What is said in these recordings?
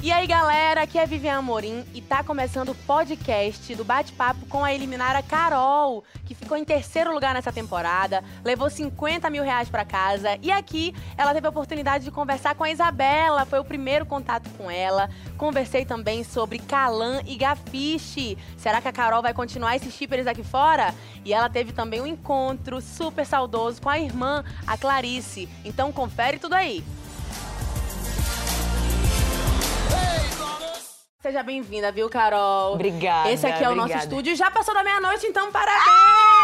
E aí, galera, aqui é Vivian Amorim e tá começando o podcast do bate-papo com a eliminada Carol, que ficou em terceiro lugar nessa temporada, levou 50 mil reais pra casa e aqui ela teve a oportunidade de conversar com a Isabela, foi o primeiro contato com ela. Conversei também sobre Calan e Gafiche. Será que a Carol vai continuar esses shippers aqui fora? E ela teve também um encontro super saudoso com a irmã, a Clarice. Então confere tudo aí. Seja bem-vinda, viu, Carol? Obrigada. Esse aqui é o obrigada. nosso estúdio. Já passou da meia-noite, então parabéns!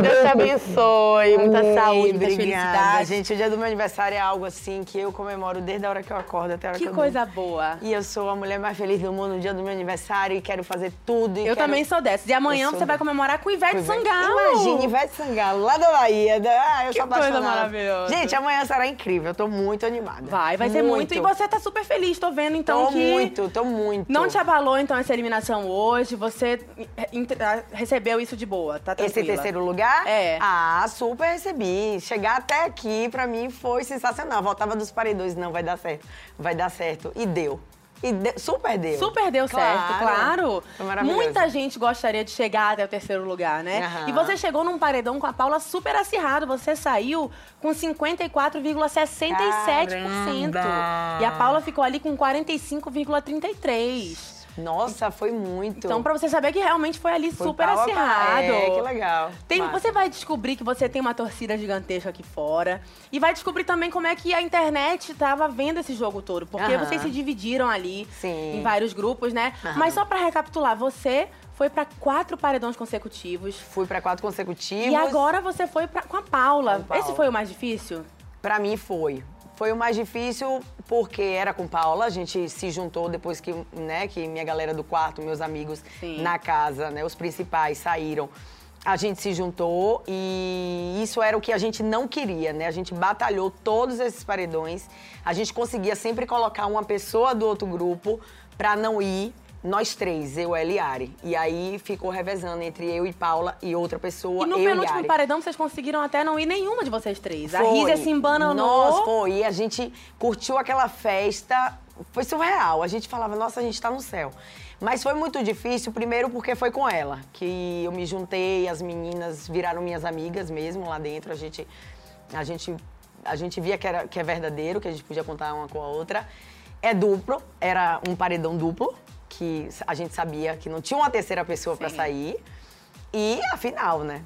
Deus te abençoe. Muita Amém, saúde, muitas obrigada. felicidades. Gente, o dia do meu aniversário é algo assim que eu comemoro desde a hora que eu acordo até a hora que, Que eu coisa durmo. boa. E eu sou a mulher mais feliz do mundo no dia do meu aniversário e quero fazer tudo. e Eu quero- também sou dessas. E amanhã você vai dessa. comemorar com Ivete Ivete- Sangalo. Imagine, Ivete Sangalo, lá da Bahia. Ah, eu Que sou coisa apaixonada. maravilhosa. Gente, amanhã será incrível. Eu tô muito animada. Vai, vai ser muito. E você tá super feliz, tô vendo então Tô que. muito, tô muito. Não te abalou então essa eliminação hoje? Você eh, recebeu isso de boa, tá Esse tranquila? terceiro lugar? É. Ah, super recebi. Chegar até aqui, pra mim, foi sensacional. Voltava dos paredões, não, vai dar certo. Vai dar certo. E deu. E de- super deu. Super deu certo, claro. Muita gente gostaria de chegar até o terceiro lugar, né? Aham. E você chegou num paredão com a Paula super acirrado. Você saiu com 54,67%. Caramba! E a Paula ficou ali com 45,33%. Nossa, foi muito. Então, pra você saber que realmente foi ali Foi super pau acirrado. É, que legal. Tem, Massa. você vai descobrir que você tem uma torcida gigantesca aqui fora. E vai descobrir também como é que a internet tava vendo esse jogo todo. Porque Aham. vocês se dividiram ali Sim. em vários grupos, né? Aham. Mas só pra recapitular, você foi pra quatro paredões consecutivos. Fui pra quatro consecutivos. E agora você foi pra- com a Paula. Com a Paula. Esse foi o mais difícil? Pra mim foi. Foi o mais difícil porque era com Paula, a gente se juntou depois que, né, que minha galera do quarto, meus amigos Sim. na casa, né, os principais saíram. A gente se juntou e isso era o que a gente não queria, né? A gente batalhou todos esses paredões. A gente conseguia sempre colocar uma pessoa do outro grupo pra não ir nós três, eu, ela e Ari. E aí ficou revezando entre eu e Paula e outra pessoa, E no eu e penúltimo Ari. paredão, vocês conseguiram até não ir nenhuma de vocês três. A Foi. Rízia se embananou. Nossa, foi. E a gente curtiu aquela festa. Foi surreal. A gente falava, nossa, a gente tá no céu. Mas foi muito difícil, primeiro porque foi com ela, que eu me juntei, as meninas viraram minhas amigas mesmo lá dentro. A gente, a gente, a gente via que, era, que é verdadeiro, que a gente podia contar uma com a outra. É duplo, era um paredão duplo, que a gente sabia que não tinha uma terceira pessoa pra Sim. sair. E a final, né?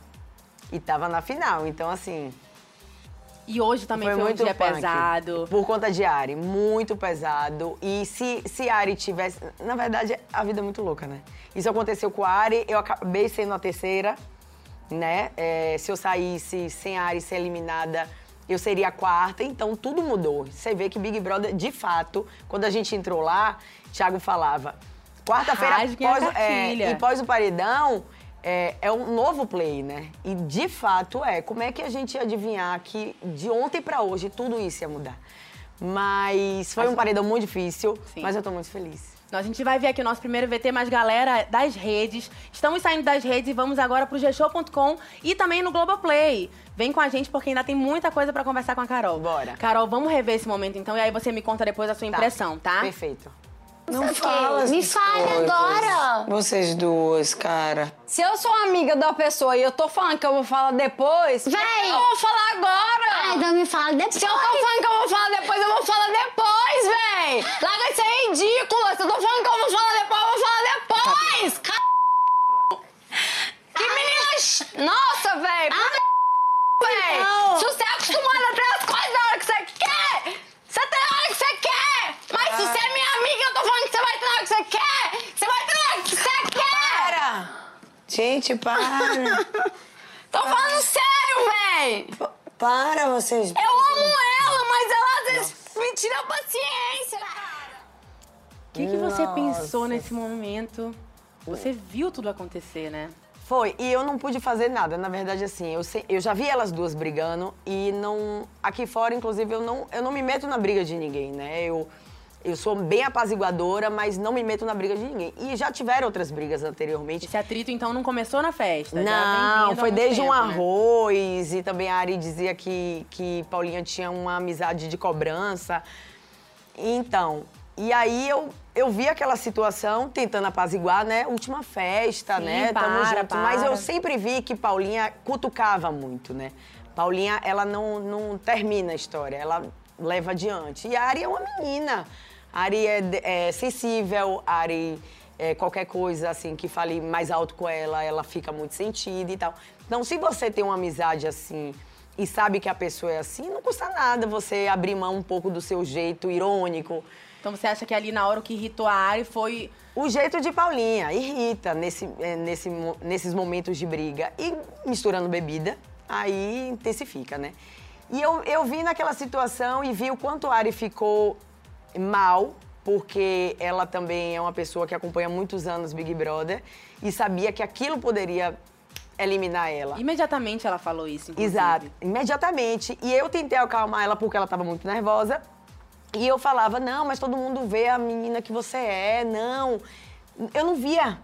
E tava na final, então assim, E hoje também foi, um muito dia punk. pesado. Por conta de Ari, muito pesado. E se, se Ari tivesse. Na verdade, a vida é muito louca, né? Isso aconteceu com a Ari, eu acabei sendo a terceira, né? É, se eu saísse sem a Ari ser eliminada, eu seria a quarta. Então tudo mudou. Você vê que Big Brother, de fato, quando a gente entrou lá, Thiago falava. Quarta-feira pós, é, e pós o paredão, é, é um novo play, né? E de fato é. Como é que a gente ia adivinhar que de ontem pra hoje tudo isso ia mudar? Mas foi um paredão muito difícil, Sim. mas eu tô muito feliz. A gente vai ver aqui o nosso primeiro VT, mas galera das redes. Estamos saindo das redes e vamos agora pro gshow.com e também no Globoplay. Vem com a gente porque ainda tem muita coisa pra conversar com a Carol. Bora. Carol, vamos rever esse momento então e aí você me conta depois a sua impressão, tá? Perfeito. Não fala Me fale agora. Vocês duas, cara. Se eu sou amiga da pessoa e eu tô falando que eu vou falar depois, Véi. eu vou falar agora. Ai, então me fala depois. Se eu tô falando que eu vou falar depois, eu vou falar depois, véi. Larga isso aí, ridícula. Se eu tô falando que eu vou falar depois, eu vou falar depois. Ca- Que menina... ch- Nossa, véi. puta véi. não. Se você é acostumada a ter as coisas na hora que você quer, você tem na hora que você quer. Mas se você é minha amiga, eu tô falando que você vai ter na hora que você quer. Você vai ter na hora que você quer. Para! Gente, para! Tô falando sério, véi! para, vocês. Eu amo ela, mas ela às vezes me tira a paciência. O que, que você pensou nesse momento? Você viu tudo acontecer, né? Foi, e eu não pude fazer nada. Na verdade, assim, eu, se- eu já vi elas duas brigando e não. Aqui fora, inclusive, eu não, eu não me meto na briga de ninguém, né? Eu, eu sou bem apaziguadora, mas não me meto na briga de ninguém. E já tiveram outras brigas anteriormente. Esse atrito, então, não começou na festa? Não, foi desde um tempo, né? arroz e também a Ari dizia que, que Paulinha tinha uma amizade de cobrança. Então, e aí eu, eu vi aquela situação tentando apaziguar, né? Última festa, Sim, né? Tamo para, junto. Mas eu para. sempre vi que Paulinha cutucava muito, né? Paulinha, ela não, não termina a história, ela leva adiante. E a Ari é uma menina. A Ari é, é sensível, a Ari é qualquer coisa assim que fale mais alto com ela, ela fica muito sentida e tal. Então, se você tem uma amizade assim e sabe que a pessoa é assim, não custa nada você abrir mão um pouco do seu jeito irônico. Então você acha que ali na hora o que irritou a Ari foi. O jeito de Paulinha irrita nesse, eh, nesse, nesses momentos de briga. E misturando bebida, aí intensifica, né? E eu, eu vi naquela situação e vi o quanto a Ari ficou mal, porque ela também é uma pessoa que acompanha muitos anos Big Brother e sabia que aquilo poderia eliminar ela. Imediatamente ela falou isso, inclusive. Exato, imediatamente. E eu tentei acalmar ela porque ela estava muito nervosa. E eu falava, não, mas todo mundo vê a menina que você é, não. Eu não via.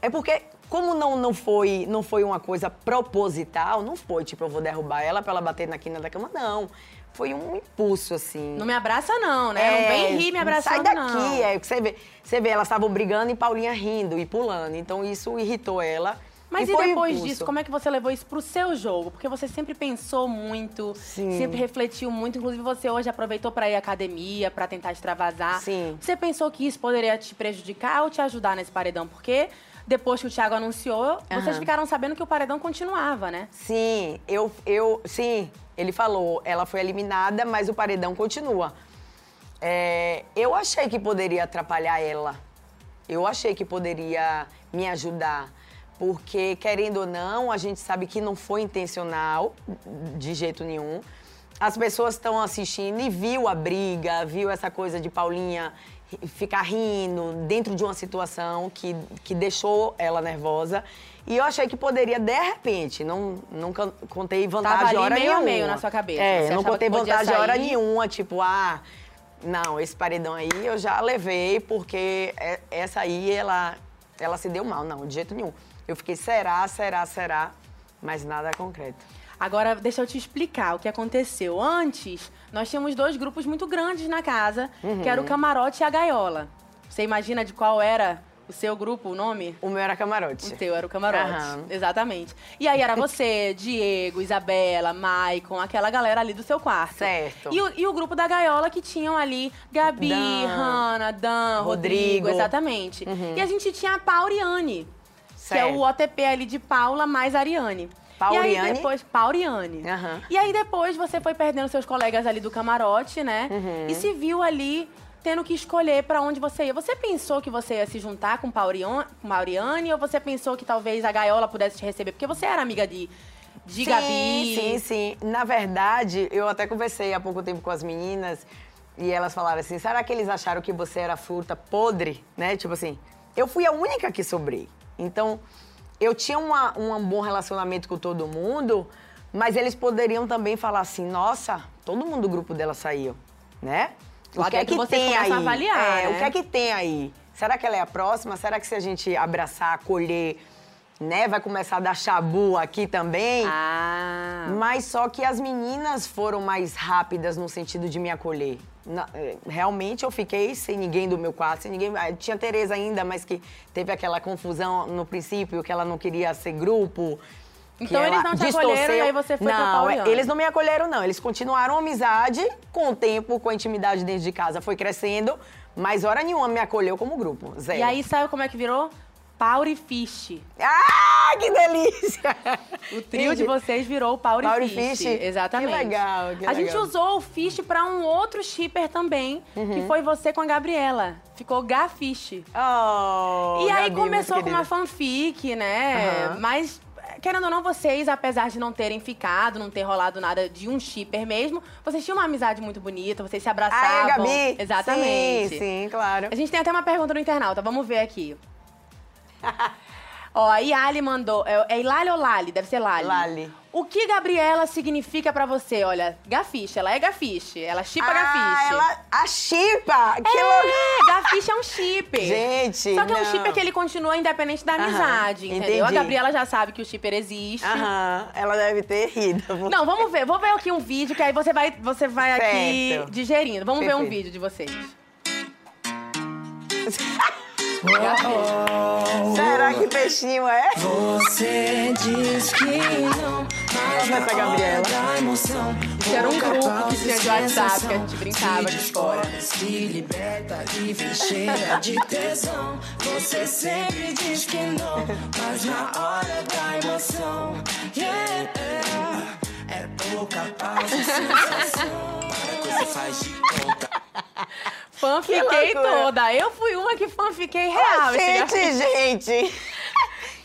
É porque, como não, não, foi, não foi uma coisa proposital, não foi tipo, eu vou derrubar ela pra ela bater na quina da cama, não. Foi um impulso, assim. Não me abraça, não, né? não vem rir me abraçando, É, Sai daqui, não. é. que Você vê, você vê, elas estavam brigando e Paulinha rindo e pulando. Então isso irritou ela. Mas e, um depois impulso. disso, como é que você levou isso pro seu jogo? Porque você sempre pensou muito, Sim. sempre refletiu muito. Inclusive, você hoje aproveitou pra ir à academia, pra tentar extravasar. Sim. Você pensou que isso poderia te prejudicar ou te ajudar nesse paredão? Porque depois que o Thiago anunciou, vocês Aham. ficaram sabendo que o paredão continuava, né? Sim, eu, eu, sim, ele falou, ela foi eliminada, mas o paredão continua. É, eu achei que poderia atrapalhar ela. Eu achei que poderia me ajudar. Porque, querendo ou não, a gente sabe que não foi intencional, de jeito nenhum. As pessoas estão assistindo e viu a briga, viu essa coisa de Paulinha ficar rindo dentro de uma situação que, que deixou ela nervosa. E eu achei que poderia, de repente, não, nunca contei vantagem ali hora meio nenhuma. meio na sua cabeça. É, Você não contei vantagem hora nenhuma, tipo, ah, não, esse paredão aí eu já levei porque é- essa aí ela, ela se deu mal. Não, de jeito nenhum. Eu fiquei, será, será, será, mas nada concreto. Agora, deixa eu te explicar o que aconteceu. Antes, nós tínhamos dois grupos muito grandes na casa, que era o camarote e a gaiola. Você imagina de qual era o seu grupo, o nome? O meu era camarote. O teu era o camarote. Aham. Exatamente. E aí era você, Diego, Isabela, Maicon, aquela galera ali do seu quarto. Certo. E o, e o grupo da gaiola que tinham ali Gabi, Dan, Hanna, Dan, Rodrigo, Rodrigo. Uhum. exatamente. E a gente tinha a Pauriane, que é o OTP ali de Paula mais Ariane. E aí Pauriane? depois, Pauriane. Aham. E aí depois você foi perdendo seus colegas ali do camarote, né? Uhum. E se viu ali tendo que escolher pra onde você ia. Você pensou que você ia se juntar com Paurian- com Mauriane ou você pensou que talvez a gaiola pudesse te receber? Porque você era amiga de, de sim, Gabi. Sim, sim. Na verdade, eu até conversei há pouco tempo com as meninas e elas falaram assim: será que eles acharam que você era fruta podre? Né? Tipo assim, eu fui a única que sobrei. Então, eu tinha uma- um bom relacionamento com todo mundo, mas eles poderiam também falar assim: nossa, todo mundo do grupo dela saiu, né? Lá o que é que tem aí? avaliar, É, né? O que é que tem aí? Será que ela é a próxima? Será que se a gente abraçar, acolher, né, vai começar a dar chabu aqui também? Ah. Mas só que as meninas foram mais rápidas no sentido de me acolher. Na- eh, realmente eu fiquei sem ninguém do meu quarto, sem ninguém. ah, Tinha Tereza ainda, mas que teve aquela confusão no princípio, que ela não queria ser grupo. Então eles não te acolheram distorceu. e aí você foi Não, eles não me acolheram, não. Eles continuaram a amizade com o tempo, com a intimidade dentro de casa. Foi crescendo, mas hora nenhuma me acolheu como grupo. Zero. E aí, sabe como é que virou? Pauri Fish. Ah, que delícia! O trio de vocês virou o Pauri, Pauri Fish. Fish? Exatamente. Que legal, que a gente legal. usou o Fish pra um outro shipper também, Uhum. que foi você com a Gabriela. Ficou Gafish. Oh, e aí Gabi, começou com uma fanfic, né? Aham. Mas, querendo ou não, vocês, apesar de não terem ficado, não ter rolado nada de um shipper mesmo, vocês tinham uma amizade muito bonita, vocês se abraçavam. Ah, Gabi? Exatamente. Sim, sim, claro. A gente tem até uma pergunta no internauta, vamos ver aqui. Ó, a Yali mandou. É, é Ilali ou Lali? Deve ser Lali. Lali. O que Gabriela significa pra você? Olha, gafiche, ela é gafiche. Ela chipa ah, gafiche. ela... A chipa! Que é, louco! a ficha é um chipper. Gente, Só que é um chipper que ele continua independente da Aham, amizade, entendeu? A entendi. Gabriela já sabe que o chipper existe. Aham, ela deve ter rido. Não, vamos ver. Vou ver aqui um vídeo que aí você vai, você vai aqui digerindo. Vamos ver um Perfeito. vídeo de vocês. Será que peixinho é? Você diz que não, mas Essa na Gabriela. hora da emoção, Isso era um grupo que tinha de WhatsApp que a gente brincava de fora. Se liberta e vem cheia de tesão. Você sempre diz que não, mas na hora da emoção, yeah, é pouca pausa, sensação. Para você faz de conta. Fã Que fiquei loucura. toda. Eu fui uma que fã fiquei real. esse gente, gente.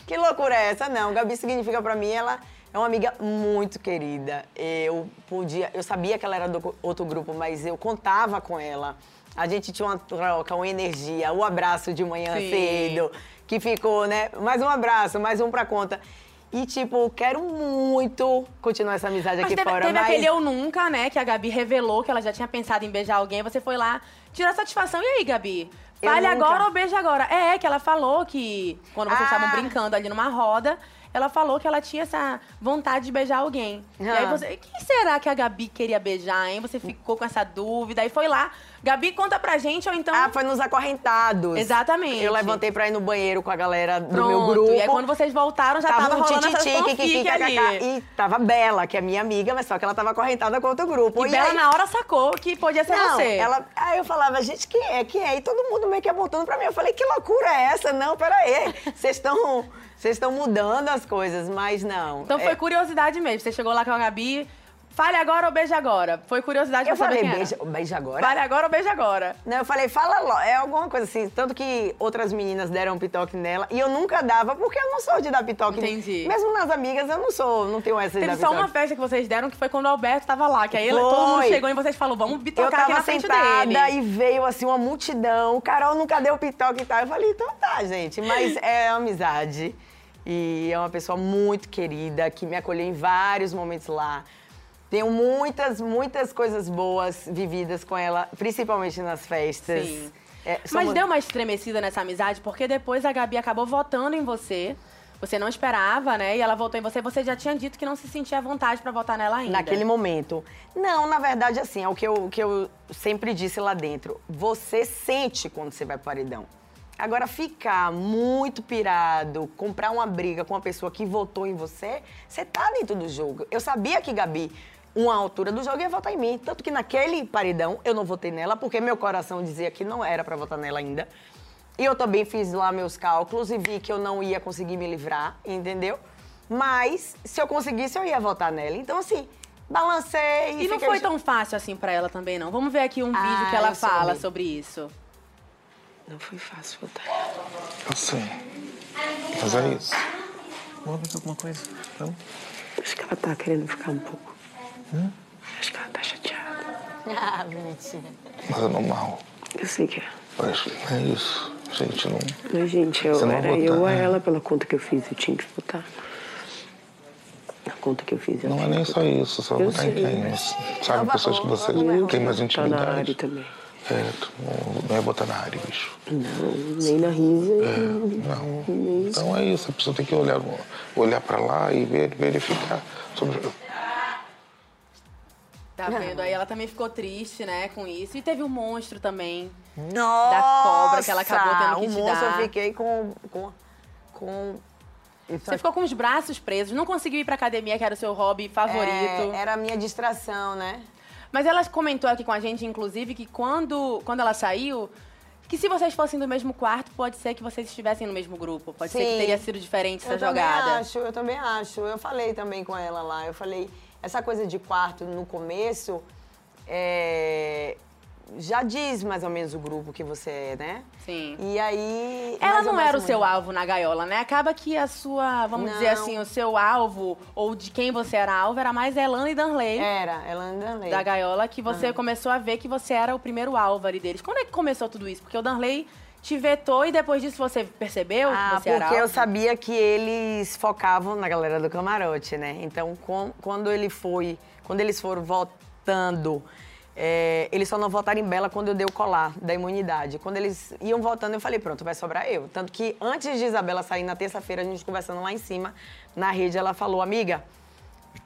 Que loucura é essa? Não, Gabi significa pra mim, ela é uma amiga muito querida. Eu podia, eu sabia que ela era do outro grupo, mas eu contava com ela. A gente tinha uma troca, uma energia, o abraço de manhã Sim. cedo, que ficou, né? Mais um abraço, mais um pra conta. E, tipo, quero muito continuar essa amizade Mas aqui teve, fora. teve mas... aquele eu nunca, né? Que a Gabi revelou que ela já tinha pensado em beijar alguém. Você foi lá tirar satisfação. E aí, Gabi? Fale nunca. agora ou beija agora? É, que ela falou que quando vocês Ah. estavam brincando ali numa roda, ela falou que ela tinha essa vontade de beijar alguém. E aí Ah. você. Quem será que a Gabi queria beijar, hein? Você ficou com essa dúvida e foi lá. Gabi, conta pra gente, ou então. Ah, foi nos acorrentados. Exatamente. Eu levantei pra ir no banheiro com a galera do Pronto. meu grupo. E aí quando vocês voltaram, já tava, um rolando tititi, fanfic kikiki, ali. E tava Bela, que é minha amiga, mas só que ela tava acorrentada com outro grupo. E Bela aí- na hora sacou que podia ser Não, você. ela, aí eu falava, gente, quem é, quem é? E todo mundo meio que apontando pra mim. Eu falei, que loucura é essa? Não, peraí. Vocês estão vocês estão mudando as coisas, mas não. Então É, foi curiosidade mesmo. Você chegou lá com a Gabi, fale agora ou beija agora. Foi curiosidade Eu pra saber falei, quem beija, beija agora? Fale agora ou beija agora. Não, eu falei, fala logo. É alguma coisa assim. Tanto que outras meninas deram um pitoque nela. E eu nunca dava, porque eu não sou de dar pitoque. Entendi. Mesmo nas amigas, eu não sou, não tenho essa de Teve só pitoque. uma festa que vocês deram, que foi quando o Alberto tava lá. Que aí todo mundo chegou e vocês falaram, vamos Eu bitocar aqui tava na frente sentada dele. e veio assim uma multidão. Carol nunca deu pitoque e tal. Eu falei, então tá, gente. Mas é amizade. E é uma pessoa muito querida, que me acolheu em vários momentos lá. Tenho muitas, muitas coisas boas vividas com ela, principalmente nas festas. Sim. É, Mas somos- deu uma estremecida nessa amizade, porque depois a Gabi acabou votando em você. Você não esperava, né? E ela votou em você. Você já tinha dito que não se sentia à vontade pra votar nela ainda. Naquele momento. Não, na verdade, assim, é o que eu, o que eu sempre disse lá dentro. Você sente quando você vai pro paredão. Agora, ficar muito pirado, comprar uma briga com uma pessoa que votou em você, você tá dentro do jogo. Eu sabia que Gabi, uma altura do jogo, ia votar em mim. Tanto que naquele paredão, eu não votei nela, porque meu coração dizia que não era pra votar nela ainda. E eu também fiz lá meus cálculos e vi que eu não ia conseguir me livrar, entendeu? Mas, se eu conseguisse, eu ia votar nela. Então, assim, balancei E não fiquei- foi tão fácil assim pra ela também, não. Vamos ver aqui um Ah, vídeo que ela fala soube. sobre isso. Não foi fácil votar. Eu sei. Mas é isso. Vamos ver alguma coisa. Vamos? Acho que ela tá querendo ficar um pouco. Acho que ela tá chateada. Ah, bonitinha. Mas é normal. Eu sei que é. Mas é isso. Gente, não. Mas, gente, eu, não era votar, eu ou né? ela pela conta que eu fiz. Eu tinha que votar. A conta que eu fiz. eu Não é nem só isso, só Eu votar em quem. Sabe, pessoas que você Eu tem mais Tá na área intimidade. também. É, tu não, não é botar na área, bicho. Não, nem na risa. É, não. Então é isso, a pessoa tem que olhar, olhar pra lá e ver- verificar sobre. Tá vendo? Aí ela também ficou triste, né, com isso. E teve um monstro também. Nossa! Da cobra que ela acabou tendo que o te monstro dar. eu fiquei com... com, com Você ficou com os braços presos, não conseguiu ir pra academia, que era o seu hobby favorito. É, era a minha distração, né? Mas ela comentou aqui com a gente, inclusive, que quando, quando ela saiu, que se vocês fossem do mesmo quarto, pode ser que vocês estivessem no mesmo grupo. Pode ser que Sim. teria sido diferente essa eu jogada. também acho, eu também acho. Eu falei também com ela lá, eu falei, essa coisa de quarto no começo, é, já diz mais ou menos o grupo que você é, né? Sim. E aí... Ela mais ou não era o seu alvo na gaiola, né? Acaba que a sua, vamos dizer Não. assim, o seu alvo, ou de quem você era alvo, era mais Elana e Danley. Era, ela ainda lei. Da gaiola, que você começou a ver que você era o primeiro alvo ali deles. Quando é que começou tudo isso? Porque o Danley te vetou e depois disso você percebeu Ah, que você porque eu sabia que eles focavam na galera do camarote, né? Então, com- quando ele foi, quando eles foram votando é, eles só não votaram em Bela quando eu dei o colar da imunidade. Quando eles iam votando, eu falei, pronto, vai sobrar eu. Tanto que antes de Isabela sair na terça-feira, a gente conversando lá em cima, na rede, ela falou, amiga,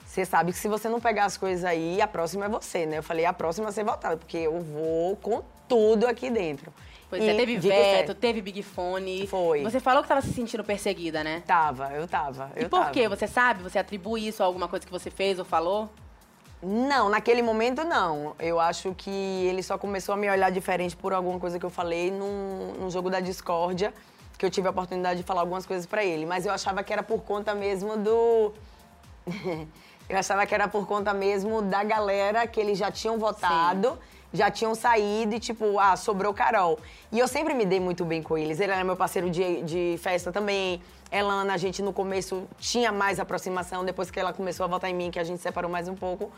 você sabe que se você não pegar as coisas aí, a próxima é você, né? Eu falei, a próxima é ser votada, porque eu vou com tudo aqui dentro. Pois E é, teve dito e feito. veto, teve Big Fone. Foi. Você falou que estava se sentindo perseguida, né? Tava, eu tava. E eu por tava. quê? Você sabe? Você atribui isso a alguma coisa que você fez ou falou? Não, naquele momento não. Eu acho que ele só começou a me olhar diferente por alguma coisa que eu falei num, num jogo da discórdia, que eu tive a oportunidade de falar algumas coisas pra ele. Mas eu achava que era por conta mesmo do. eu achava que era por conta mesmo da galera que eles já tinham votado. Já tinham saído e, tipo, ah, sobrou Carol. E eu sempre me dei muito bem com eles. Ele era meu parceiro de, de festa também. Elana, a gente no começo tinha mais aproximação, depois que ela começou a votar em mim, que a gente separou mais um pouco.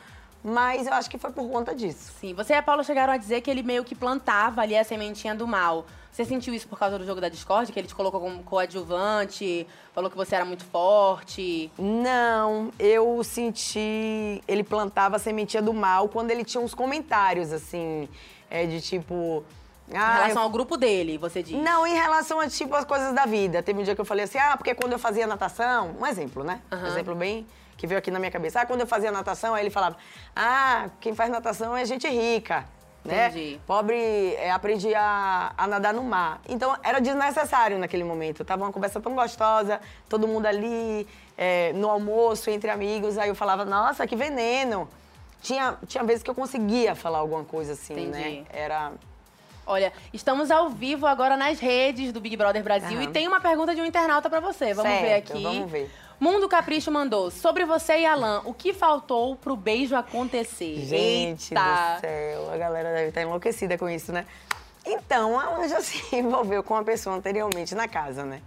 Mas eu acho que foi por conta disso. Sim. Você e a Paula chegaram a dizer que ele meio que plantava ali a sementinha do mal. Você sentiu isso por causa do jogo da Discord? Que ele te colocou como coadjuvante? Falou que você era muito forte? Não, eu senti. Ele plantava a sementinha do mal quando ele tinha uns comentários, assim, é, de tipo. Em Ah, relação eu- ao grupo dele, você diz? Não, em relação a, tipo, as coisas da vida. Teve um dia que eu falei assim, ah, porque quando eu fazia natação... Um exemplo, né? Um Aham. exemplo bem... Que veio aqui na minha cabeça. Ah, quando eu fazia natação, aí ele falava... Ah, quem faz natação é gente rica, né? Entendi. Pobre é, aprende a, a nadar no mar. Então, era desnecessário naquele momento. Tava uma conversa tão gostosa, todo mundo ali, é, no almoço, entre amigos. Aí eu falava, nossa, que veneno. Tinha, tinha vezes que eu conseguia falar alguma coisa assim, Entendi. né? Era... Olha, estamos ao vivo agora nas redes do Big Brother Brasil Aham. e tem uma pergunta de um internauta pra você. Vamos ver Certo, aqui. vamos ver. Mundo Capricho mandou. Sobre você e Alan, o que faltou pro beijo acontecer? Gente Eita. do céu, a galera deve estar enlouquecida com isso, né? Então, a Anja se envolveu com uma pessoa anteriormente na casa, né?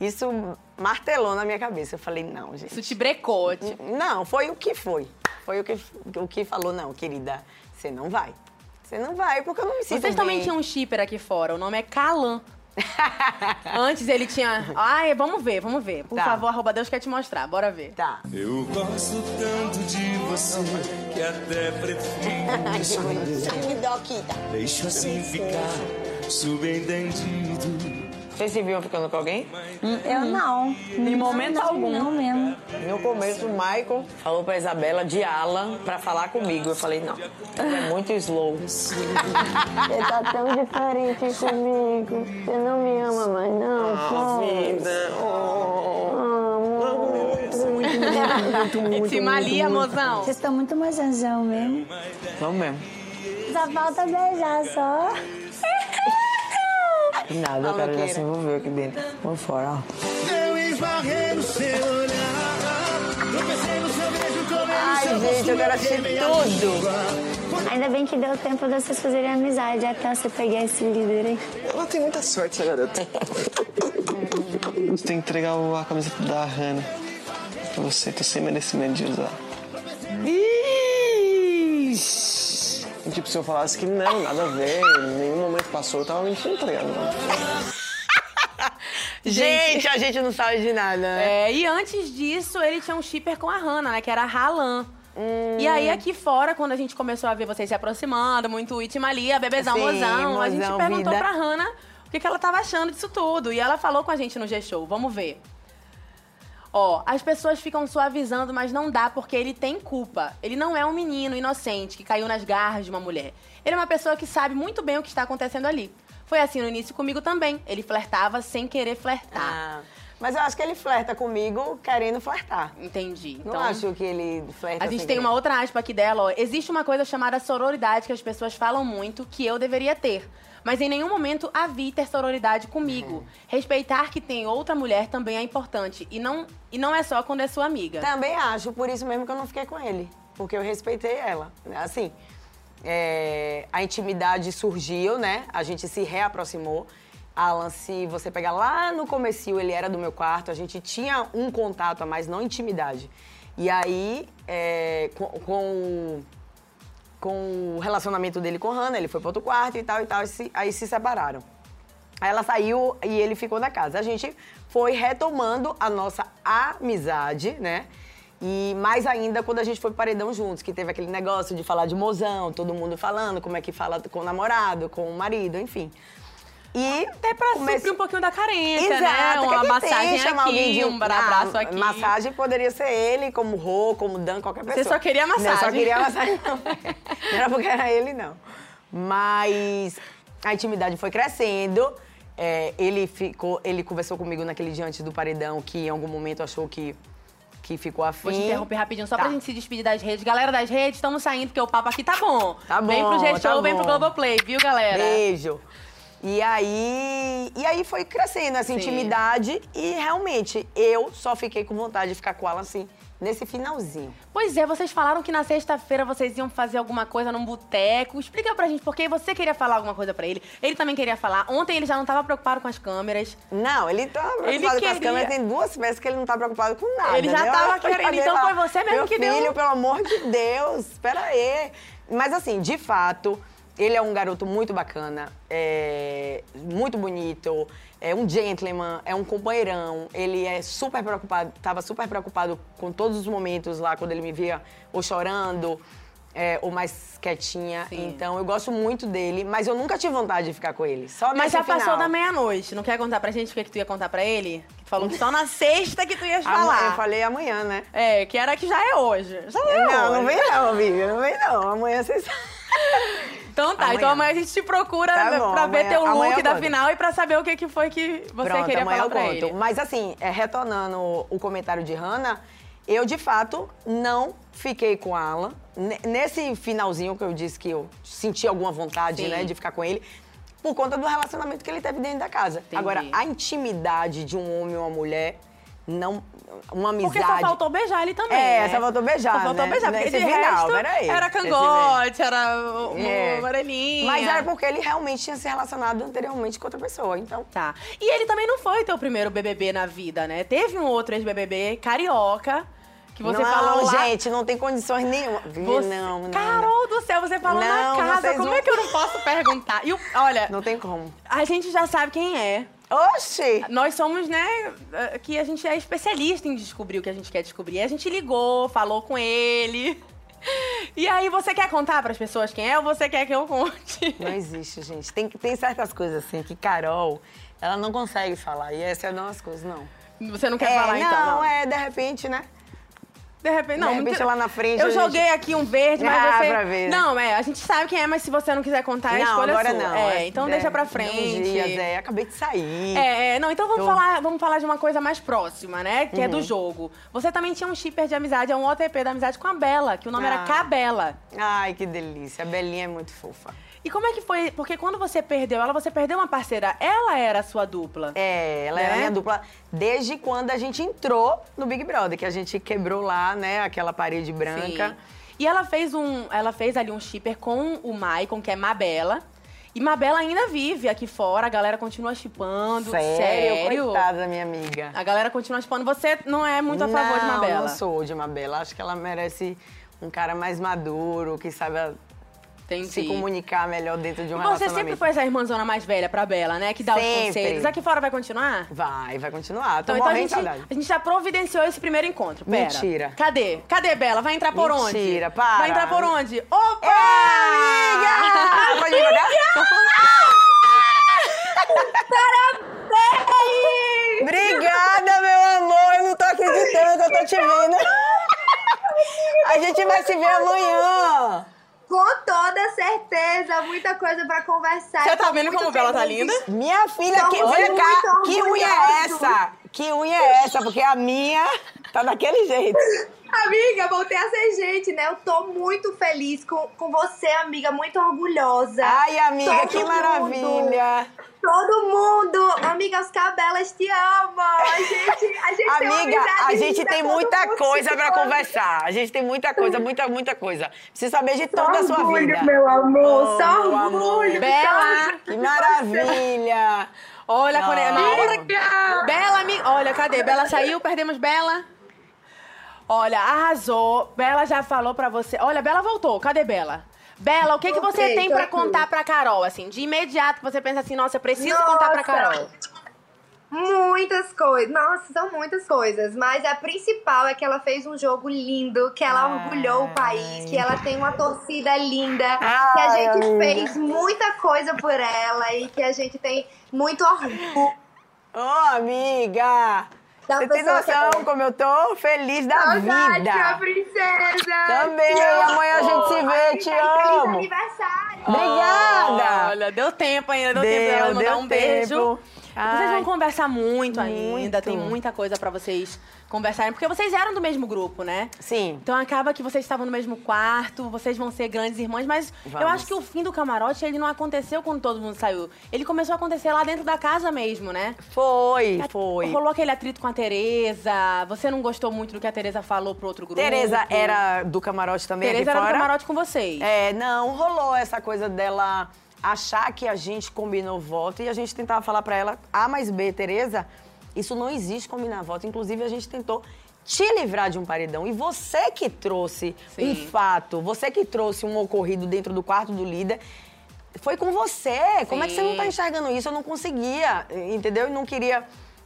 Isso martelou na minha cabeça. Eu falei, não, gente. Isso te brecou. te- Não, foi o que foi. Foi o que, o que falou, não, querida, você não vai. Você não vai, porque eu não me sinto Vocês também bem. tinham um shipper aqui fora, o nome é Calan. Antes ele tinha. Ai, vamos ver, vamos ver. Por Tá. favor, arroba Deus quer te mostrar. Bora ver. Tá. Eu gosto tanto de você que até prefiro tá? Deixo assim ficar subentendido. Vocês se viam ficando com alguém? Eu não. Em momento algum. Não mesmo. No começo, o Michael falou pra Isabela de Alan pra falar comigo. Eu falei, não, é muito slow. Você tá tão diferente comigo. Você não me ama mais, não, pô. Vida. Amo. Em cima ali, mozão. Vocês estão muito mais anjão mesmo. Vamos mesmo. Só falta beijar só. Nada, eu quero já se envolver aqui dentro. Vamos fora, ó. Eu esbarrei no seu olhar. Tropecei no seu beijo, tomei Ai, gente, eu quero assistir tudo. Ainda bem que deu tempo de vocês fazerem amizade até você pegar esse líder aí. Ela tem muita sorte, essa garota. Você tem que entregar o- a camisa da Hannah pra você, tô sem merecimento de usar. E, tipo, se eu falasse que não, nada a ver, em nenhum momento passou, eu tava mentindo, tá ligado? Gente, a gente não sabe de nada, né? É, e antes disso, ele tinha um shipper com a Hannah, né? Que era a Halan. E Hum. aí, aqui fora, quando a gente começou a ver vocês se aproximando, muito Itmalia, bebezão, Sim, mozão, a gente mozão, perguntou vida. pra Hannah o que, que ela tava achando disso tudo. E ela falou com a gente no G-Show. Vamos ver. Ó, as pessoas ficam suavizando, mas não dá porque ele tem culpa. Ele não é um menino inocente que caiu nas garras de uma mulher. Ele é uma pessoa que sabe muito bem o que está acontecendo ali. Foi assim no início comigo também. Ele flertava sem querer flertar. Ah, mas eu acho que ele flerta comigo querendo flertar. Entendi. Não acho que ele flerta A gente sem tem querer. uma outra aspa aqui dela, ó. Existe uma coisa chamada sororidade que as pessoas falam muito que eu deveria ter. Mas em nenhum momento a vi ter sororidade comigo. Uhum. Respeitar que tem outra mulher também é importante. E não, e não é só quando é sua amiga. Também acho, por isso mesmo que eu não fiquei com ele. Porque eu respeitei ela. Assim, é, a intimidade surgiu, né? A gente se reaproximou. Alan, se você pegar lá no comecinho, ele era do meu quarto, a gente tinha um contato a mais, não intimidade. E aí, é, com, com com o relacionamento dele com Hannah, ele foi para outro quarto e tal e tal, e se- aí se separaram. Aí ela saiu e ele ficou na casa. A gente foi retomando a nossa amizade, né? E mais ainda quando a gente foi pro paredão juntos, que teve aquele negócio de falar de mozão, todo mundo falando como é que fala com o namorado, com o marido, enfim. E Até pra come- suprir um pouquinho da carência, Exato, né? Uma é que massagem tem, chamar alguém aqui, de um abraço Ah, aqui. Massagem poderia ser ele, como Rô, como Dan, qualquer pessoa. só queria Não, eu só massagem. queria massagem, não. Não era porque era ele, não. Mas a intimidade foi crescendo. É, ele ficou, ele conversou comigo naquele dia antes do paredão, que em algum momento achou que, que ficou afim. Vou te interromper rapidinho, só Tá. pra gente se despedir das redes. Galera das redes, estamos saindo, porque o papo aqui tá bom. Tá Vem pro bom, G-Show, tá vem pro bom. Globoplay, viu, galera? Beijo. E aí, e aí foi crescendo essa Sim. intimidade e realmente eu só fiquei com vontade de ficar com ela assim, nesse finalzinho. Pois é, vocês falaram que na sexta-feira vocês iam fazer alguma coisa num boteco. Explica pra gente, porque você queria falar alguma coisa pra ele, ele também queria falar. Ontem ele já não tava preocupado com as câmeras. Não, ele tá preocupado Ele com as queria. câmeras. Tem duas vezes que ele não tá preocupado com nada. Ele já né? tava querendo, então foi você mesmo meu que deu- filho, pelo amor de Deus, espera aí. Mas assim, de fato, ele é um garoto muito bacana, é, muito bonito, é um gentleman, é um companheirão. Ele é super preocupado, tava super preocupado com todos os momentos lá, quando ele me via ou chorando, é, ou mais quietinha. Sim. Então, eu gosto muito dele, mas eu nunca tive vontade de ficar com ele. Só Mas já passou final. da meia-noite. Não quer contar pra gente o que, que tu ia contar pra ele? Que tu falou que só na sexta que tu Amanhã- falar. Eu falei amanhã, né? É, que era que já é hoje. Já é Não, hoje. não vem não, amiga. Não vem não. Amanhã vocês. Então tá, Amanhã. então amanhã a gente te procura Tá bom, pra ver amanhã- teu amanhã look da final e pra saber o que, que foi que você Pronto, queria falar eu pra conto. ele. Mas assim, é, retornando o comentário de Hannah, eu de fato não fiquei com a Alan. Nesse finalzinho que eu disse que eu senti alguma vontade, Sim. né, de ficar com ele. Por conta do relacionamento que ele teve dentro da casa. Entendi. Agora, a intimidade de um homem e uma mulher, não. Uma amizade. Porque só faltou beijar ele também. É, né? só faltou beijar, Só faltou né? beijar, porque Nesse de final, resto peraí. era Esse cangote, era o- É. uma orelhinha. Mas era porque ele realmente tinha se relacionado anteriormente com outra pessoa, então. Tá. E ele também não foi teu primeiro BBB na vida, né? Teve um outro ex-BBB carioca, que você não, falou lá... gente, não tem condições nenhuma. Você... Não, não. Carol do céu, você falou Não, na casa. Como não- é que eu não posso perguntar? E o- olha, Não tem como. a gente já sabe quem é. Oxi! Nós somos, né, eh, que a gente é especialista em descobrir o que a gente quer descobrir. E a gente ligou, falou com ele. E aí, você quer contar pras pessoas quem é ou você quer que eu conte? Não existe, gente. Tem, tem certas coisas assim que Carol, ela não consegue falar. E essas não as coisas, não. Você não quer é, falar, não, então? Não, é, de repente, né? De repente, não. De repente, não- lá na frente, Eu gente- joguei aqui um verde, mas Ah, você. pra ver? Não, é, a gente sabe quem é, mas se você não quiser contar, não, escolha agora é sua. não. É, então é, deixa pra frente. Dias, é, acabei de sair. É, é, não, então vamos Tô. falar, vamos falar de uma coisa mais próxima, né? Que é Uhum. do jogo. Você também tinha um shipper de amizade, é um OTP da amizade com a Bela, que o nome era Ah. Cabela. Ai, que delícia. A Belinha é muito fofa. E como é que foi? Porque quando você perdeu ela, você perdeu uma parceira. Ela era a sua dupla. É, ela era Né? minha dupla desde quando a gente entrou no Big Brother, que a gente quebrou lá, né, aquela parede branca. Sim. E ela fez um, ela fez ali um shipper com o Maicon, que é Mabela. E Mabela ainda vive aqui fora, a galera continua chipando. Sério, coitada da minha amiga. A galera continua chipando. Você não é muito a favor de Não, Mabela. Não sou de Mabela. Acho que ela merece um cara mais maduro, que saiba Entendi. se comunicar melhor dentro de um E você sempre foi essa irmãzona mais velha pra Bela, né? Que dá os Sempre. conselhos. Aqui fora vai continuar? Vai, vai continuar. Tô Então, então a, gente, saudade. a gente já providenciou esse primeiro encontro. Pera. Mentira. Cadê? Cadê, Bela? Vai entrar por onde? Mentira, para. Vai entrar por onde? Opa! É, amiga! Pode vir pra cá? Obrigada, meu amor. Eu não tô acreditando que eu tô te vendo. A gente vai se ver amanhã. Com toda certeza, muita coisa pra conversar. Você tá vendo como Bela tá linda? Minha filha, que, vem cá. Que unha é essa? Que unha é essa? Porque a minha tá daquele jeito. Amiga, voltei a ser gente, né? Eu tô muito feliz com, com você, amiga, muito orgulhosa. Ai, amiga, Todo que mundo, maravilha. Todo mundo, amiga, os cabelas te amam. A gente, a gente tem Amiga, amizade a gente tem muita coisa ama. conversar. A gente tem muita coisa, muita, muita coisa. Preciso saber de toda a sua orgulho, vida. meu amor, Oh, só meu amor. orgulho. Bela! Que maravilha. Olha, quando é- hora... Bela, amiga. Olha, cadê? Bela saiu, perdemos Bela. Olha, arrasou. Bela já falou pra você. Olha, Bela voltou. Cadê Bela? Bela, o que, que você tem aqui. contar pra Carol, assim? De imediato, que você pensa assim, nossa, eu preciso contar pra Nossa. Carol. Muitas coisas. Nossa, são muitas coisas. Mas a principal é que ela fez um jogo lindo, que ela orgulhou o país, que ela tem uma torcida linda, que a Ai, gente amiga. fez muita coisa por ela e que a gente tem muito orgulho. Ô, amiga! Da Você tem pessoa que noção é. como eu tô feliz da Saudade, vida? princesa! Também, amo. amanhã a gente se vê, te Feliz amo. aniversário! Obrigada! Olha, deu tempo ainda, deu, Deu, tempo dela mandar deu um beijo. tempo. Vocês Ai. vão conversar muito ainda, Muito. tem muita coisa pra vocês conversarem, porque vocês eram do mesmo grupo, né? Sim. Então acaba que vocês estavam no mesmo quarto, vocês vão ser grandes irmãs, mas eu Vamos. acho que o fim do camarote, ele não aconteceu quando todo mundo saiu. Ele começou a acontecer lá dentro da casa mesmo, né? Foi, foi. Rolou aquele atrito com a Tereza, você não gostou muito do que a Tereza falou pro outro grupo. Tereza era do camarote também Tereza era do fora? camarote com vocês. É, não, rolou essa coisa dela achar que a gente combinou voto e a gente tentava falar pra ela, A mais B, Tereza, isso não existe combinar voto. Inclusive, a gente tentou te livrar de um paredão. E você que trouxe Sim. um fato, você que trouxe um ocorrido dentro do quarto do líder. Foi com você. Como é que você não tá Sim. enxergando isso? Eu não conseguia, entendeu? E não queria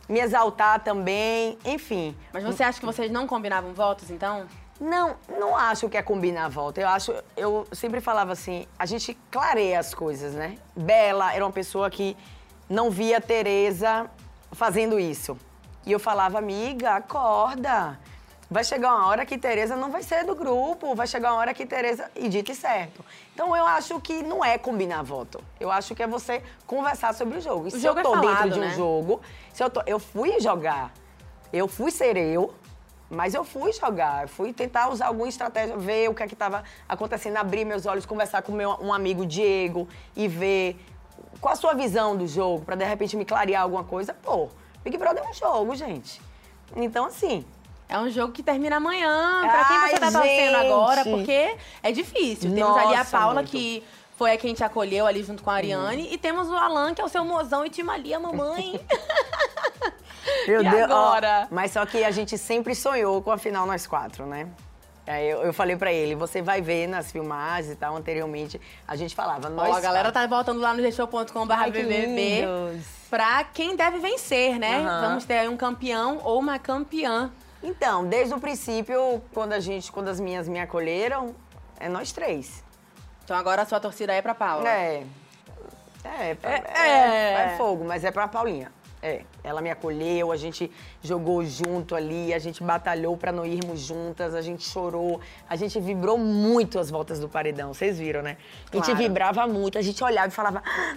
me exaltar também. Enfim. Mas você acha que vocês não combinavam votos, então? Não, não acho que é combinar a volta. Eu acho, eu sempre falava assim, a gente clareia as coisas, né? Bela era uma pessoa que não via Tereza fazendo isso. E eu falava, amiga, acorda. Vai chegar uma hora que Tereza não vai ser do grupo, vai chegar uma hora que Tereza. E dito e certo. Então eu acho que não é combinar voto. Eu acho que é você conversar sobre o jogo. E se jogo eu é tô falado, dentro de um né? jogo, se eu, tô, eu fui jogar, eu fui ser eu, mas eu fui jogar, eu fui tentar usar alguma estratégia, ver o que é que estava acontecendo, abrir meus olhos, conversar com meu, um amigo Diego e ver qual a sua visão do jogo, pra de repente me clarear alguma coisa. Pô, Big Brother é um jogo, gente. Então, assim, É um jogo que termina amanhã. Pra quem você tá torcendo gente. agora? Porque é difícil. Temos ali a Nossa, Paula, muito. que foi a quem te acolheu ali junto com a Ariane. E temos o Alan, que é o seu mozão, e te malia, mamãe. Meu E Deus, ó, agora? mas só que a gente sempre sonhou com a final nós quatro, né? Aí eu, eu falei pra ele, você vai ver nas filmagens e tal, anteriormente, a gente falava, nós Ó, a galera tá voltando lá no que BBB pra quem deve vencer, né? Aham. Vamos ter aí um campeão ou uma campeã. Então, desde o princípio, quando a gente, quando as minhas me acolheram, é nós três. Então agora a sua torcida é pra Paula. É. É, é, É, é, é. fogo, mas é pra Paulinha. É, ela me acolheu, a gente jogou junto ali, a gente batalhou pra não irmos juntas, a gente chorou, a gente vibrou muito as voltas do paredão, vocês viram, né? A gente Claro. vibrava muito, a gente olhava e falava, "Ah,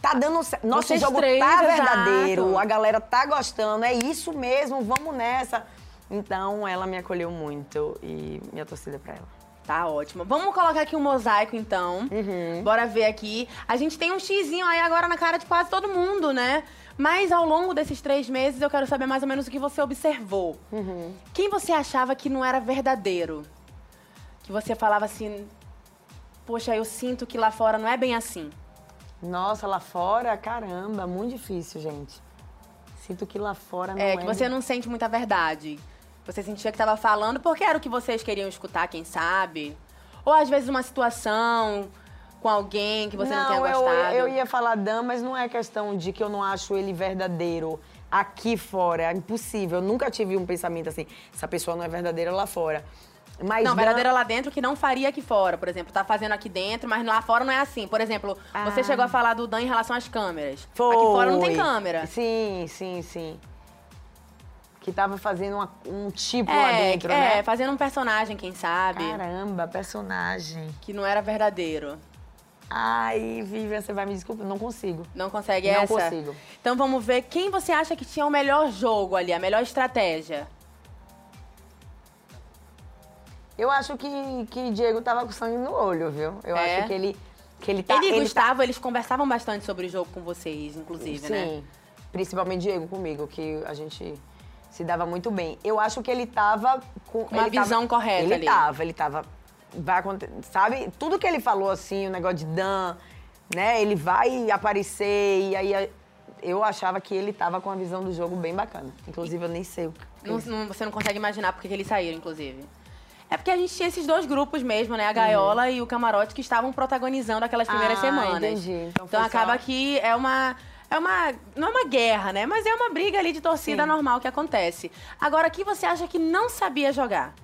tá dando certo, nosso Vocês jogo três, tá exato. verdadeiro, a galera tá gostando, é isso mesmo, vamos nessa. Então, ela me acolheu muito e minha torcida é pra ela. Tá ótimo. Vamos colocar aqui um mosaico, então. Uhum. Bora ver aqui. A gente tem um xizinho aí agora na cara de quase todo mundo, né? Mas ao longo desses três meses, eu quero saber mais ou menos o que você observou. Uhum. Quem você achava que não era verdadeiro? Que você falava assim, poxa, eu sinto que lá fora não é bem assim. Nossa, lá fora, caramba, muito difícil, gente. Sinto que lá fora não É, é. que você não sente muita verdade. Você sentia que tava falando porque era o que vocês queriam escutar, quem sabe? Ou às vezes uma situação com alguém que você não, tenha eu, gostado. eu ia falar Dan, mas não é questão de que eu não acho ele verdadeiro aqui fora. É impossível. Eu nunca tive um pensamento assim, essa pessoa não é verdadeira lá fora. Mas Não, verdadeira lá dentro que não faria aqui fora, por exemplo. Tá fazendo aqui dentro, mas lá fora não é assim. Por exemplo, você Ah. chegou a falar do Dan em relação às câmeras. Foi. Aqui fora não tem câmera. Sim, sim, sim. Que tava fazendo uma- um tipo lá É, dentro, é, né? fazendo um personagem, quem sabe, Caramba, personagem. que não era verdadeiro. Ai, Vivian, você vai me desculpar, não consigo. Não consegue Não essa? consigo. Então vamos ver quem você acha que tinha o melhor jogo ali, a melhor estratégia. Eu acho que, que Diego tava com sangue no olho, viu? Eu É? acho que ele, que ele tá. ele e tá- Gustavo, eles conversavam bastante sobre o jogo com vocês, inclusive, Sim, né? principalmente Diego comigo, que a gente se dava muito bem. Eu acho que ele tava com Uma ele tava- visão correta Ele ali. tava, ele tava vai acontecer, sabe? Tudo que ele falou assim, o negócio de Dan, né? Ele vai aparecer e aí eu achava que ele tava com a visão do jogo bem bacana. Inclusive eu nem sei o que Não- não- você não consegue imaginar porque que eles saíram, inclusive. É porque a gente tinha esses dois grupos mesmo, né? A Gaiola e o Camarote, que estavam protagonizando aquelas primeiras Uhum. Ah, semanas. entendi. Então Então, acaba só- que é uma. É uma. Não é uma guerra, né? Mas é uma briga ali de torcida Sim. normal que acontece. Agora, que você acha que não sabia jogar?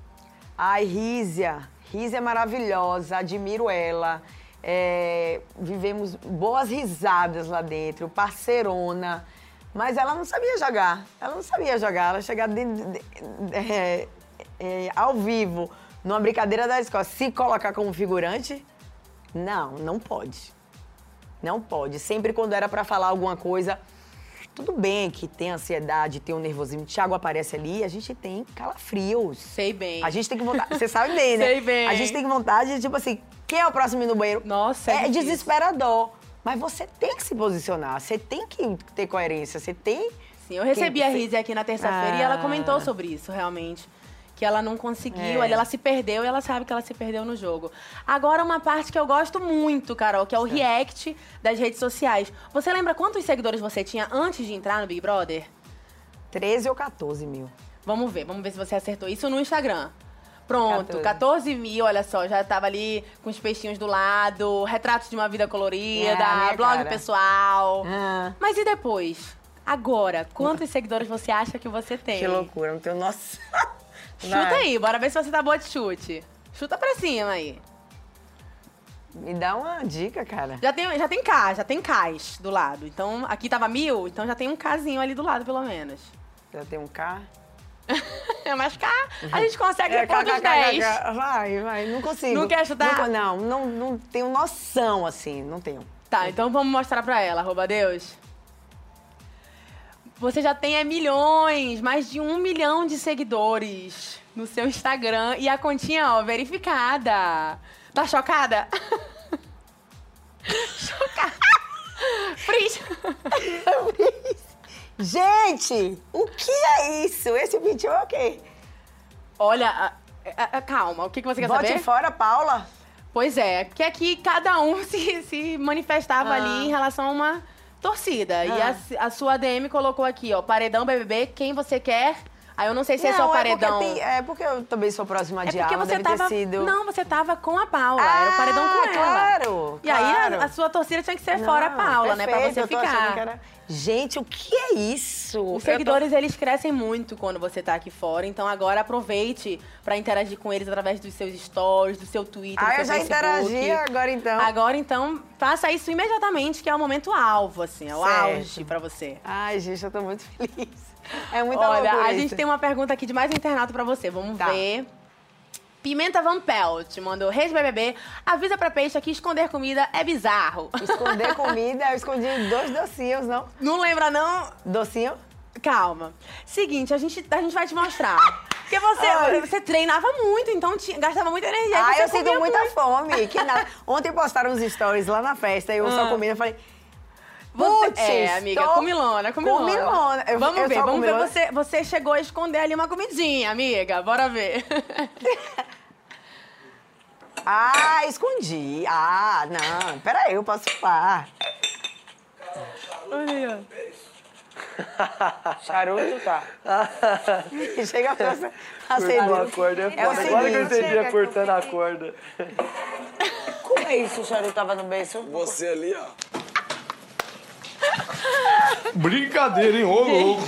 Ai, Rízia. Rízia é maravilhosa, admiro ela. É, vivemos boas risadas lá dentro, parceirona. Mas ela não sabia jogar. Ela não sabia jogar. Ela chegava dentro de- de- é, é, ao vivo, numa brincadeira da escola, se colocar como figurante, não, não pode. Não pode. Sempre quando era pra falar alguma coisa, tudo bem que tem ansiedade, tem um nervosismo. Thiago aparece ali, a gente tem calafrios. Sei bem. A gente tem que vontade. Você sabe bem, né? Sei bem. A gente tem que vontade de, tipo assim, quem é o próximo a ir no banheiro? Nossa, é é, desesperador. Mas você tem que se posicionar, você tem que ter coerência, você tem. Sim, eu recebi a Quem- Rizzi aqui na terça-feira e ela Ah. comentou sobre isso, realmente. Que ela não conseguiu, É. ela se perdeu e ela sabe que ela se perdeu no jogo. Agora, uma parte que eu gosto muito, Carol, que é o react das redes sociais. Você lembra quantos seguidores você tinha antes de entrar no Big Brother? 13 ou 14 mil. Vamos ver, vamos ver se você acertou isso no Instagram. Pronto, 14, 14. mil, olha só, já tava ali com os peixinhos do lado, retratos de uma vida colorida, É, blog cara. pessoal. Ah. Mas e depois? Agora, quantos seguidores você acha que você tem? Que loucura, não tenho noção. Chuta Vai. aí, bora ver se você tá boa de chute. Chuta pra cima aí. Me dá uma dica, cara. Já tem, já tem K, já tem Ks do lado. Então, aqui tava mil, então já tem um Kzinho ali do lado, pelo menos. Já tem um K. É, mas K, a gente consegue É, depois dos K, K, K, 10. K. Vai, vai, não consigo. Não quer chutar? Não, não, não, não tenho noção, assim, não tenho. Tá, então vamos mostrar pra ela, arroba Deus. Você já tem é, milhões, mais de um milhão de seguidores no seu Instagram e a continha, ó, verificada. Tá chocada? chocada. Pris. Gente, o que é isso? Esse vídeo é o quê? Olha, a- a- calma, o que, que você quer Vote saber? fora, Paula. Pois é, porque aqui cada um se, se manifestava Ah. ali em relação a uma torcida. E Ah. a, a sua DM colocou aqui, ó, paredão BBB, quem você quer? Aí eu não sei se é só Não, paredão. porque, tem- é porque eu também sou próxima É de porque Alma, você tava. sido... Não, você tava com a Paula. era o paredão com Ah, ela. claro, E aí a, a sua torcida tinha que ser fora a Não, Paula, né? Pra perfeito, você eu tô ficar. era- Gente, o que é isso? Eu Os tô- seguidores, eles crescem muito quando você tá aqui fora. Então agora aproveite pra interagir com eles através dos seus stories, do seu Twitter, Ah, do eu seu já Facebook. interagi agora então. Agora, então, faça isso imediatamente, que é o momento alvo, assim. É o Certo. auge pra você. Ai, gente, eu tô muito feliz. É muita Olha, a gente isso. tem uma pergunta aqui de mais internauta pra você. Vamos Tá. ver. Pimenta Van Pelt mandou Reis BBB. Avisa pra peixe que esconder comida é bizarro. Esconder comida, eu escondi dois docinhos, não? Não lembra, não? Docinho? Calma. Seguinte, a gente, a gente vai te mostrar. Porque você, Ai. você treinava muito, então tinha- gastava muita energia. Ah, eu sinto muita muito. fome. Que nada. Ontem postaram uns stories lá na festa e eu só Ah. comendo. Eu falei, Você, Putz, é, amiga, tô- comilona, comilona. Comilona. Eu- vamos eu ver, vamos comilona. ver. Você, você chegou a esconder ali uma comidinha, amiga. Bora ver. ah, escondi. Ah, não. Peraí, eu posso falar. Olha aí, ó. Charuto, tá. Chega pra você. Cortando a corda é É. Agora que eu entendi, é cortando a corda. Como é isso? O charuto tava no beijo? Você ali, ó. Brincadeira, hein? Ô, louco.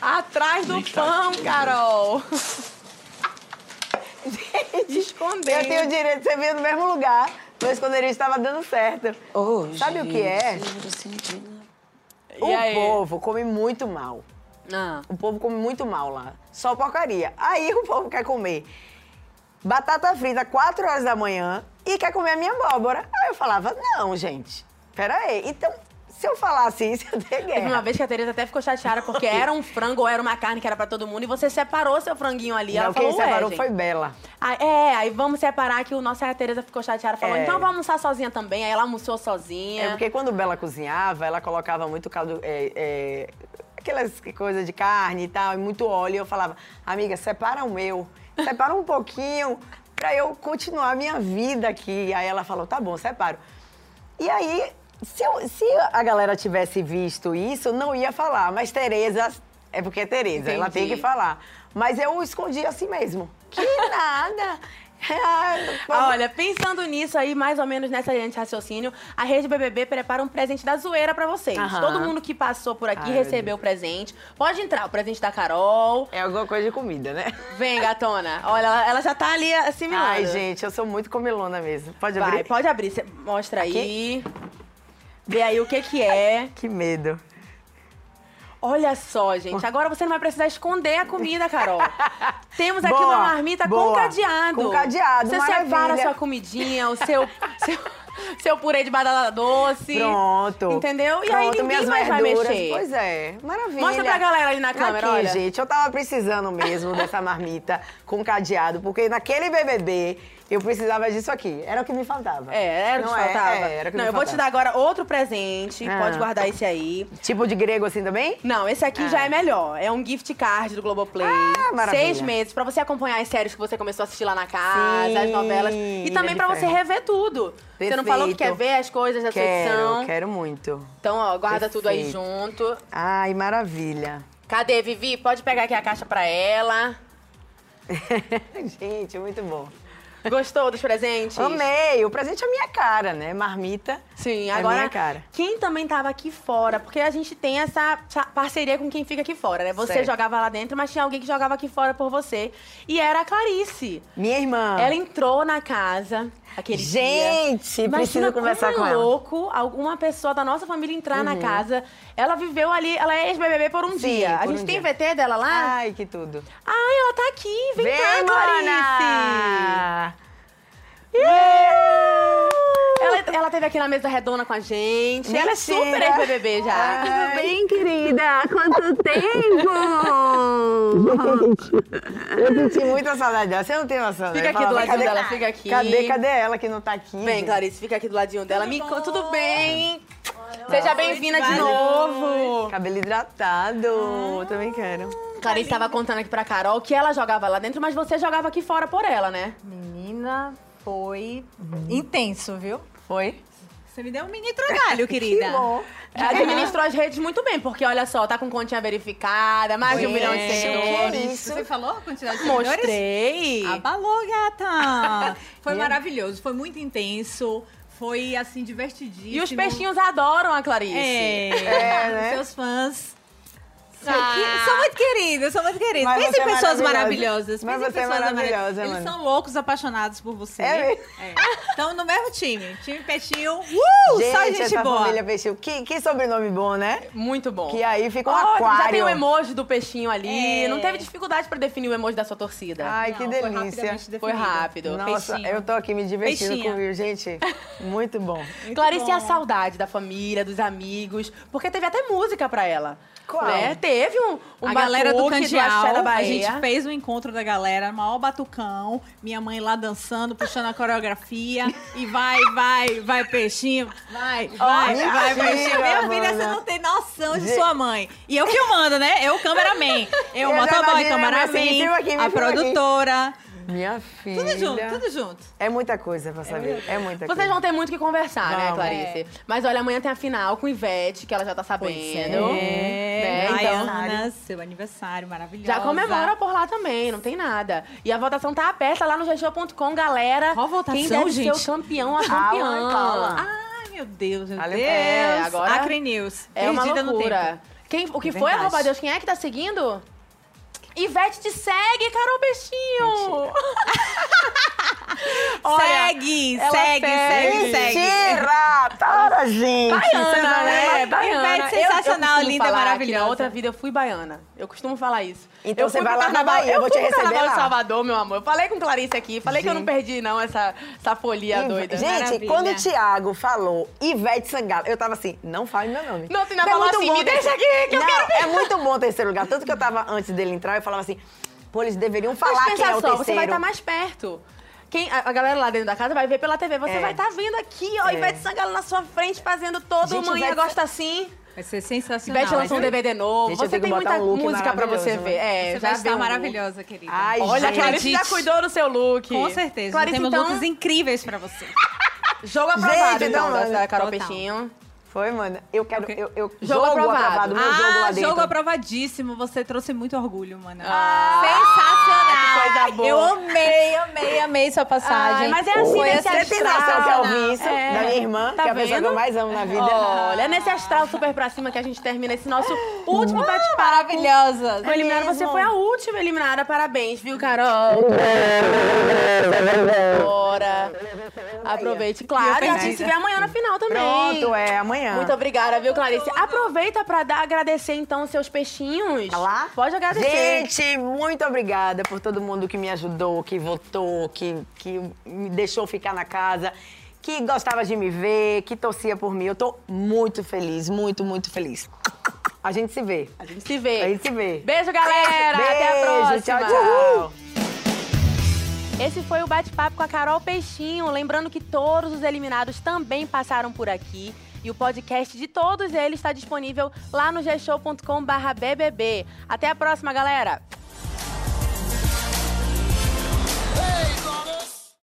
Atrás do pão, Carol. Escondendo. Eu tenho o direito de você vir no mesmo lugar. Meu esconderijo estava dando certo. Sabe o que é? O aí? povo come muito mal. Ah. O povo come muito mal lá. Só porcaria. Aí o povo quer comer batata frita 4 horas da manhã e quer comer a minha abóbora. Aí eu falava, não, gente, peraí. Então, se eu falasse isso, eu ter Teve uma guerra. vez que a Tereza até ficou chateada porque era um frango ou era uma carne que era pra todo mundo e você separou seu franguinho ali. Ela Não, falou, quem separou foi Bela. Ah, é, aí vamos separar que o nosso a Tereza ficou chateada, falou, É. então eu vou almoçar sozinha também. Aí ela almoçou sozinha. É porque quando Bela cozinhava, ela colocava muito caldo, é, é, aquelas coisas de carne e tal, e muito óleo. E eu falava, amiga, separa o meu, separa um pouquinho pra eu continuar a minha vida aqui. Aí ela falou, tá bom, separo. E aí, se, eu- se a galera tivesse visto isso, não ia falar. Mas Tereza, é porque é Tereza, ela tem que falar. Mas eu escondi assim mesmo. Que nada! Ah, Olha, pensando nisso aí, mais ou menos nessa linha de raciocínio, a Rede BBB prepara um presente da zoeira pra vocês. Aham. Todo mundo que passou por aqui Ai, recebeu o presente. Pode entrar, o presente da Carol. É alguma coisa de comida, né? Vem, gatona. Olha, ela, já tá ali assimilando. Ai, gente, eu sou muito comilona mesmo. Pode Vai, abrir? pode abrir. Cê mostra aí. Vê aí o que que é. Que medo. Olha só, gente. Agora você não vai precisar esconder a comida, Carol. Temos aqui Boa, uma marmita com boa. cadeado. Com cadeado, Você separa a maravilha. sua comidinha, o seu, seu, seu purê de batata doce. Pronto. Entendeu? E aí Pronto, ninguém minhas mais vai mexer. Pois é, maravilha. Mostra pra galera ali na câmera, Aqui, olha. gente, eu tava precisando mesmo dessa marmita com cadeado, porque naquele BBB eu precisava disso aqui. Era o que me faltava. É, era o que Não é? faltava. É, era o que Não, me eu vou te dar faltava. agora outro presente. Ah. Pode guardar esse aí. Tipo de grego assim também? Não, esse aqui Ah. já é melhor. É um gift card do Globoplay. Ah, maravilha. Seis meses pra você acompanhar as séries que você começou a assistir lá na casa, Sim, as novelas. E também de pra você rever tudo. Você não falou que quer Perfeito. ver as coisas dessa Quero, edição. quero muito. Então, ó, guarda tudo aí Perfeito. junto. Ai, maravilha. Cadê, Vivi? Pode pegar aqui a caixa pra ela. gente, muito bom. Gostou dos presentes? Amei. O presente é a minha cara, né? Marmita. Sim, É agora minha cara. quem também tava aqui fora, porque a gente tem essa essa parceria com quem fica aqui fora, né? Você Certo. jogava lá dentro, mas tinha alguém que jogava aqui fora por você. E era a Clarice. Minha irmã. Ela entrou na casa aquele dia. Gente, Imagina preciso conversar como com é ela. louco alguma pessoa da nossa família entrar na casa. Ela viveu ali, ela é ex-BBB por um Sim, dia. A por gente um tem dia. VT dela lá? Ai, que tudo. Ai, ela tá aqui. Vem, Vem, cá, Clarice. mana! Ela, ela teve aqui na mesa redonda com a gente. Ela é super Mentira. ex-BBB já. Ai, Bem, querida, quanto tempo! Eu senti muita saudade dela. Você não tem noção, Fica né? aqui Fala, do ladinho dela, fica aqui. Cadê, cadê ela que não tá aqui? Vem, gente? Clarice, fica aqui do ladinho dela. Me conta, tudo bem? Seja bem-vinda de valeu. novo. Cabelo hidratado. Também quero. Clarice tava contando aqui pra Carol que ela jogava lá dentro, mas você jogava aqui fora por ela, né? Menina, foi intenso, viu? Foi? Você me deu um mini trabalho, querida. Que bom. Administrou as redes muito bem, porque olha só, tá com continha verificada, mais de um milhão de É. seguidores. Você falou a quantidade de seguidores? Mostrei. Abalou, gata! Foi Minha- maravilhoso, foi muito intenso, foi assim, divertidíssimo. E os peixinhos adoram a Clarice. É, É, né? seus fãs. São, Ah. que- são muito queridos, são muito queridos. Mas Pense você em é pessoas maravilhosa. maravilhosas. Mas pense em você é pessoas maravilhosa, maravilhosas. Eles mano. são loucos, apaixonados por você. É? Estão no mesmo time. Time Peixinho. Uh, gente, só gente essa boa. família Peixinho. Que, que sobrenome bom, né? Muito bom. Que aí fica um Ó, aquário. Já tem o emoji do peixinho ali. É. Não teve dificuldade pra definir o emoji da sua torcida. Ai, que Não, foi delícia. Foi definido. rápido. Nossa, Peixinho. eu tô aqui me divertindo Peixinha. com o gente. Muito bom. Clarice, e a bom. saudade da família, dos amigos, porque teve até música pra ela. Qual? Né? Teve um, um a galera do Candial, da a gente fez o encontro da galera, maior batucão, minha mãe lá dançando, puxando a coreografia, e vai, vai, vai, peixinho, vai, vai, mentira, vai, peixinho. Minha filha, você não tem noção de sua mãe. E eu filmando, né? Eu, cameraman. Eu, Eu motoboy, cameraman, a filma aqui. Minha filha. Tudo junto, tudo junto. É muita coisa pra saber. É, muita Vocês coisa. vão ter muito o que conversar, né, Vamos. Clarice? Mas olha, amanhã tem a final com Ivete, que ela já tá sabendo. É, né? Então, Baiana, seu aniversário maravilhoso. já comemora por lá também, não tem nada. E a votação tá aberta lá no gg.com, galera. Qual votação, Quem deve ser gente? o campeão, a campeã. Paula. Ai, meu Deus, meu Olha, Deus. é, agora Acre News. É uma Perdida no tempo. loucura. Quem, o que foi, Verdade. arroba Deus? Quem é que tá seguindo? Ivete te segue, Carol Peixinho! Olha, segue, segue, segue, segue. Mentira! Para, gente! Baiana, né? Baiana. Ivete sensacional, eu, eu linda, maravilhosa. Na outra vida eu fui baiana. Eu costumo falar isso. Então eu você vai lá na Bahia, eu vou te receber lá. de Salvador, meu amor. Eu falei com Clarice aqui, falei que eu não Gente. perdi não essa, essa folia doida. Gente, Maravilha. quando o Thiago falou Ivete Sangalo, eu tava assim, não fale meu nome. Não, tu ainda Porque falou muito assim, bom me deixa aqui, que eu não, quero ver. É muito bom terceiro lugar. Tanto que eu tava, antes dele entrar, eu falava assim, pô, eles deveriam falar quem é o só, terceiro. você vai estar mais perto. Quem, a, a galera lá dentro da casa vai ver pela TV. Você É. vai estar vendo aqui, ó, É. Ivete Sangalo na sua frente, fazendo todo Gente, Manhã Ivete- Gosta Assim. Vai ser sensacional. Ivete lançou um DVD novo. Gente, você tem muita um música pra você ver. É, Você já vai estar um maravilhosa, querida. Ai, Olha, a gente. Clarice já cuidou do seu look. Com certeza. Clarice, temos então, looks incríveis pra você. jogo aprovado, Gente, então, então, da- Carol total. Peixinho. Foi, mano. Eu quero. Ok. Eu, eu, Jogo aprovado. meu jogo lá ah, dentro. jogo aprovadíssimo. Você trouxe muito orgulho, mano. Ah. Sensacional. Coisa boa. Eu amei, amei, amei sua passagem. Ai, mas é assim Foi Você tem noção astral. que eu ouvi isso É. da minha irmã, Tá que é a pessoa que eu mais amo na vida. Olha, é nesse astral super pra cima que a gente termina esse nosso último bate-papo. Maravilhosa. Foi eliminada, você foi a última eliminada. Parabéns, viu, Carol? Bora. Aproveite, claro. E a gente se vê amanhã na final também. Pronto, é amanhã. Muito obrigada, viu, Clarice? Aproveita pra dar, agradecer, então, os seus peixinhos. Tá lá? Pode agradecer. Gente, muito obrigada por todo mundo que me ajudou, que votou, que, que me deixou ficar na casa, que gostava de me ver, que torcia por mim. Eu tô muito feliz, muito, muito feliz. A gente se vê. A gente se vê. A gente se vê. Beijo, galera. Até a Beijo, próxima. Tchau, tchau. Esse foi o bate-papo com a Carol Peixinho. Lembrando que todos os eliminados também passaram por aqui. E o podcast de todos eles está disponível lá no gshow.com.br BBB. Até a próxima, galera!